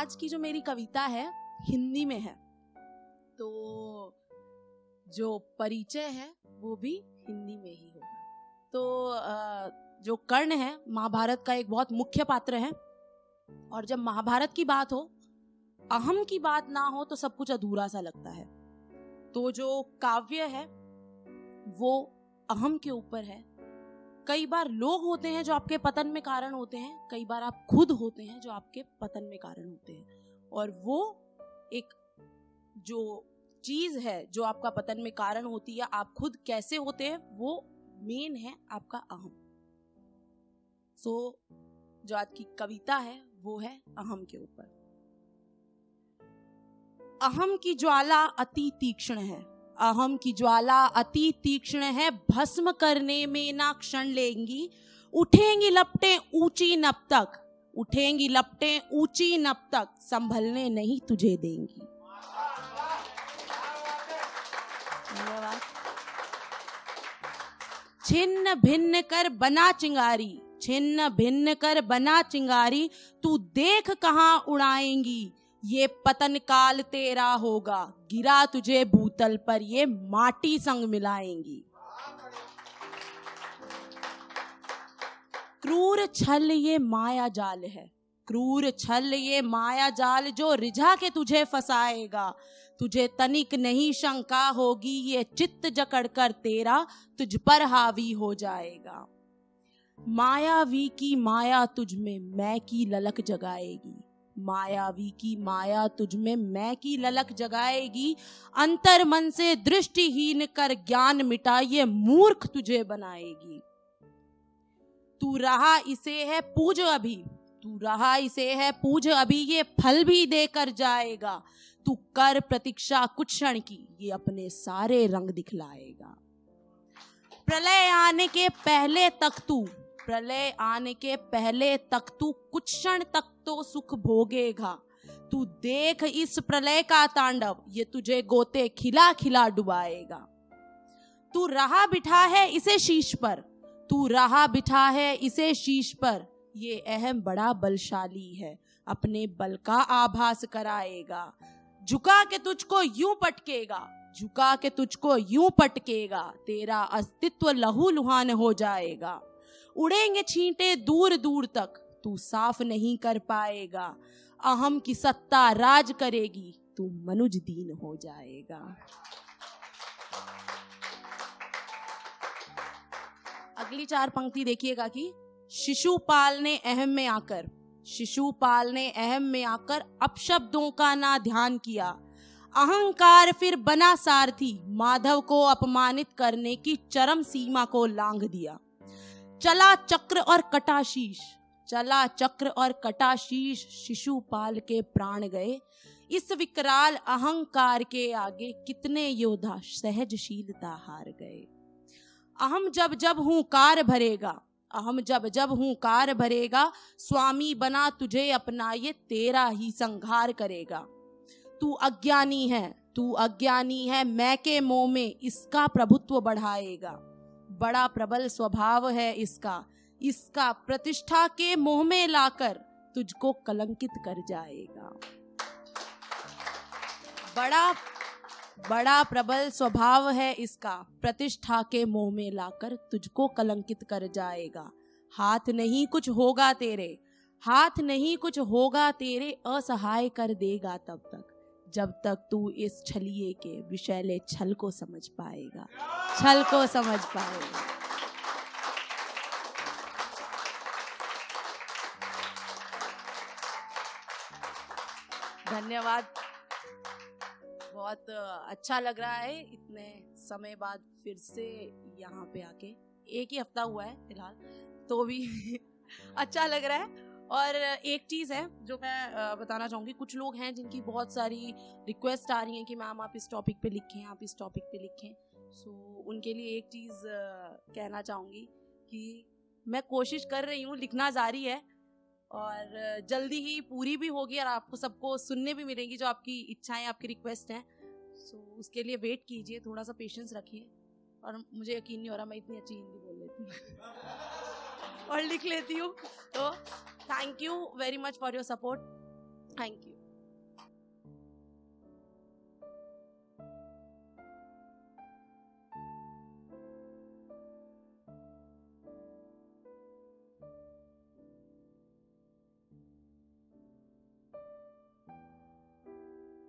आज की जो मेरी कविता है, हिंदी में है। तो जो परिचय है, वो भी हिंदी में ही होगा। तो जो कर्ण है, महाभारत का एक बहुत मुख्य पात्र है। और जब महाभारत की बात हो, अहम की बात ना हो तो सब कुछ अधूरा सा लगता है। तो जो काव्य है, वो अहम के ऊपर है। कई बार लोग होते हैं जो आपके पतन में कारण होते हैं कई बार आप खुद होते हैं जो आपके पतन में कारण होते हैं। और वो एक जो चीज़ है जो आपका पतन में कारण होती है आप खुद कैसे होते हैं वो मेन है आपका अहम। सो so, जो आज की कविता है वो है अहम के ऊपर। अहम की ज्वाला अति तीक्ष्ण है। अहम की ज्वाला अति तीक्ष्ण है, भस्म करने में ना क्षण लेंगी। उठेंगी लपटे ऊँची नब तक, उठेंगी लपटे ऊँची नब तक, संभलने नहीं तुझे देंगी। छिन्न भिन्न कर बना चिंगारी, छिन्न भिन्न कर बना चिंगारी, तू देख कहाँ उड़ाएँगी। ये पतन काल तेरा होगा। गिरा तुझे भूतल पर, ये माटी संग मिलाएँगी। क्रूर छल ये माया जाल है। क्रूर छल ये माया जाल जो रिझा के तुझे फसाएगा। तुझे तनिक नहीं शंका होगी, ये चित्त जकड़ कर तेरा तुझ पर हावी हो जाएगा। मायावी की माया तुझ में, मैं की ललक जगाएगी। मायावी की माया तुझ में मैं की ललक जगाएगी। अंतर मन से दृष्टिहीन कर ज्ञान मिटा ये मूर्ख तुझे बनाएगी। तू रहा इसे है पूज अभी, तू रहा इसे है पूज अभी, ये फल भी देकर जाएगा। तू कर प्रतीक्षा कुछ क्षण की, ये अपने सारे रंग दिखलाएगा। प्रलय आने के पहले तक तू प्रलय आने के पहले तक तू कुछ क्षण तक तो सुख भोगेगा। तू देख इस प्रलय का तांडव, ये तुझे गोते खिला खिला डुबाएगा। तू रहा बिठा है इसे शीश पर, तू रहा बिठा है इसे शीश पर, ये अहम बड़ा बलशाली है, अपने बल का आभास कराएगा। झुका के तुझको यूँ पटकेगा, झुका के तुझको यूँ पटकेगा, तेरा अस्तित्व लहू लुहान हो जाएगा। उड़ेंगे छींटे दूर दूर तक। तू साफ़ नहीं कर पाएगा। अहम की सत्ता राज करेगी। तू मनुज दीन हो जाएगा। अगली चार पंक्ति देखिएगा कि शिशुपाल ने अहम में आकर शिशुपाल ने अहम में आकर अपशब्दों का ना ध्यान किया। अहंकार फिर बना सारथी, माधव को अपमानित करने की चरम सीमा को लांघ दिया। चला चक्र और कटाशीश चला चक्र और कटाशीश शिशुपाल के प्राण गए। इस विकराल अहंकार के आगे कितने योद्धा सहजशीलता हार गए। अहम जब जब हूँ कार भरेगा, अहम जब जब हूँ कार भरेगा, स्वामी बना तुझे अपना ये तेरा ही संघार करेगा। तू अज्ञानी है, तू अज्ञानी है, मैं के मोह में इसका प्रभुत्व बढ़ाएगा। बड़ा प्रबल स्वभाव है इसका। इसका प्रतिष्ठा के मोह में लाकर तुझको कलंकित कर जाएगा। बड़ा बड़ा प्रबल स्वभाव है इसका। प्रतिष्ठा के मोह में लाकर तुझको कलंकित कर जाएगा। हाथ नहीं कुछ होगा तेरे। हाथ नहीं कुछ होगा तेरे। असहाय कर देगा तब तक। जब तक तू इस छलिए के विषैले छल को समझ पाएगा, छल को समझ पाएगा। धन्यवाद। बहुत अच्छा लग रहा है इतने समय बाद फिर से यहाँ पे आके। एक ही हफ़्ता हुआ है, फ़िलहाल। तो भी अच्छा लग रहा है। और एक चीज़ है जो मैं बताना चाहूँगी कुछ लोग हैं जिनकी बहुत सारी रिक्वेस्ट आ रही हैं कि मैम आप इस टॉपिक पे लिखें आप इस टॉपिक पे लिखें। सो so, उनके लिए एक चीज़ कहना चाहूँगी कि मैं कोशिश कर रही हूँ लिखना जारी है और जल्दी ही पूरी भी होगी और आपको सबको सुनने भी मिलेंगी जो आपकी इच्छाएँ आपकी रिक्वेस्ट हैं। सो so, उसके लिए वेट कीजिए थोड़ा सा पेशेंस रखिए और मुझे यकीन नहीं हो रहा मैं इतनी अच्छी हिंदी बोल लेती हूँ। और लिख लेती हूँ। तो Thank you very much for your support. Thank you.